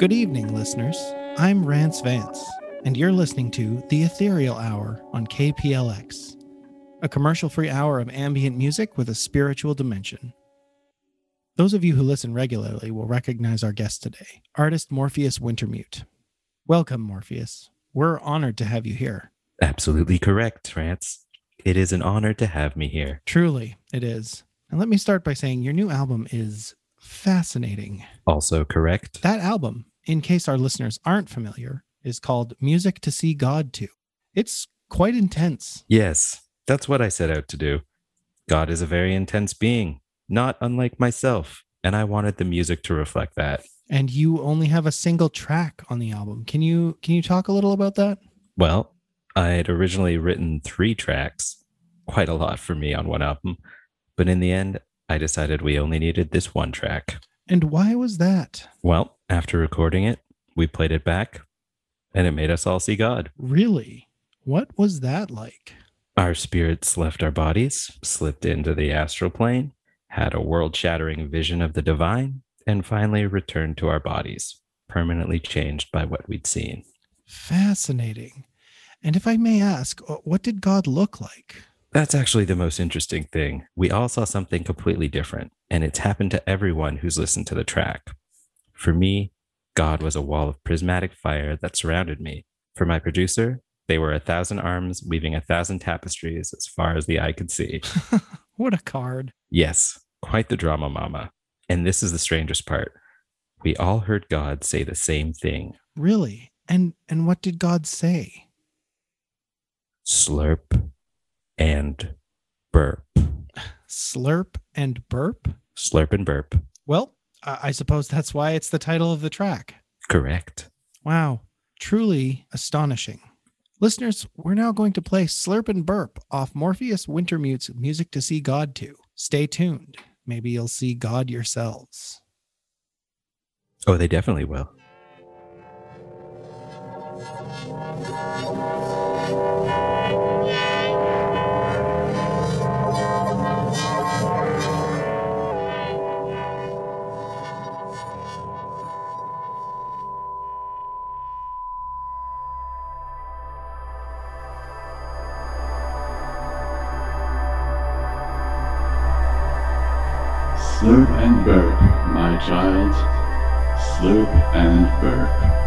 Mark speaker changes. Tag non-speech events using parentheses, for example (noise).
Speaker 1: Good evening, listeners. I'm Rance Vance, and you're listening to The Ethereal Hour on KPLX, a commercial free hour of ambient music with a spiritual dimension. Those of you who listen regularly will recognize our guest today, artist Morpheus Wintermute. Welcome, Morpheus. We're honored to have you here.
Speaker 2: Absolutely correct, Rance. It is an honor to have me here.
Speaker 1: Truly, it is. And let me start by saying your new album is fascinating.
Speaker 2: Also correct.
Speaker 1: That album, in case our listeners aren't familiar, is called Music to See God To. It's quite intense.
Speaker 2: Yes, that's what I set out to do. God is a very intense being, not unlike myself, and I wanted the music to reflect that.
Speaker 1: And you only have a single track on the album. Can you can you talk a little about that?
Speaker 2: Well, I had originally written three tracks, quite a lot for me on one album, but in the end, I decided we only needed this one track.
Speaker 1: And why was that?
Speaker 2: Well, after recording it, we played it back, and it made us all see God.
Speaker 1: Really? What was that like?
Speaker 2: Our spirits left our bodies, slipped into the astral plane, had a world shattering vision of the divine, and finally returned to our bodies, permanently changed by what we'd seen.
Speaker 1: Fascinating. And if I may ask, uh, what did God look like?
Speaker 2: That's actually the most interesting thing. We all saw something completely different, and it's happened to everyone who's listened to the track. For me, God was a wall of prismatic fire that surrounded me. For my producer, they were a thousand arms weaving a thousand tapestries as far as the eye could see. (laughs)
Speaker 1: what a card.
Speaker 2: Yes, quite the drama mama. And this is the strangest part. We all heard God say the same thing.
Speaker 1: Really? And and what did God say?
Speaker 2: Slurp and burp. (sighs)
Speaker 1: Slurp and burp?
Speaker 2: Slurp and burp.
Speaker 1: Well, I suppose that's why it's the title of the track.
Speaker 2: Correct.
Speaker 1: Wow, truly astonishing. Listeners, we're now going to play Slurp and Burp off Morpheus Wintermute's Music to See God To. Stay tuned. Maybe you'll see God yourselves.
Speaker 2: Oh, they definitely will.
Speaker 3: Slurp and burp, my child. Slurp and burp.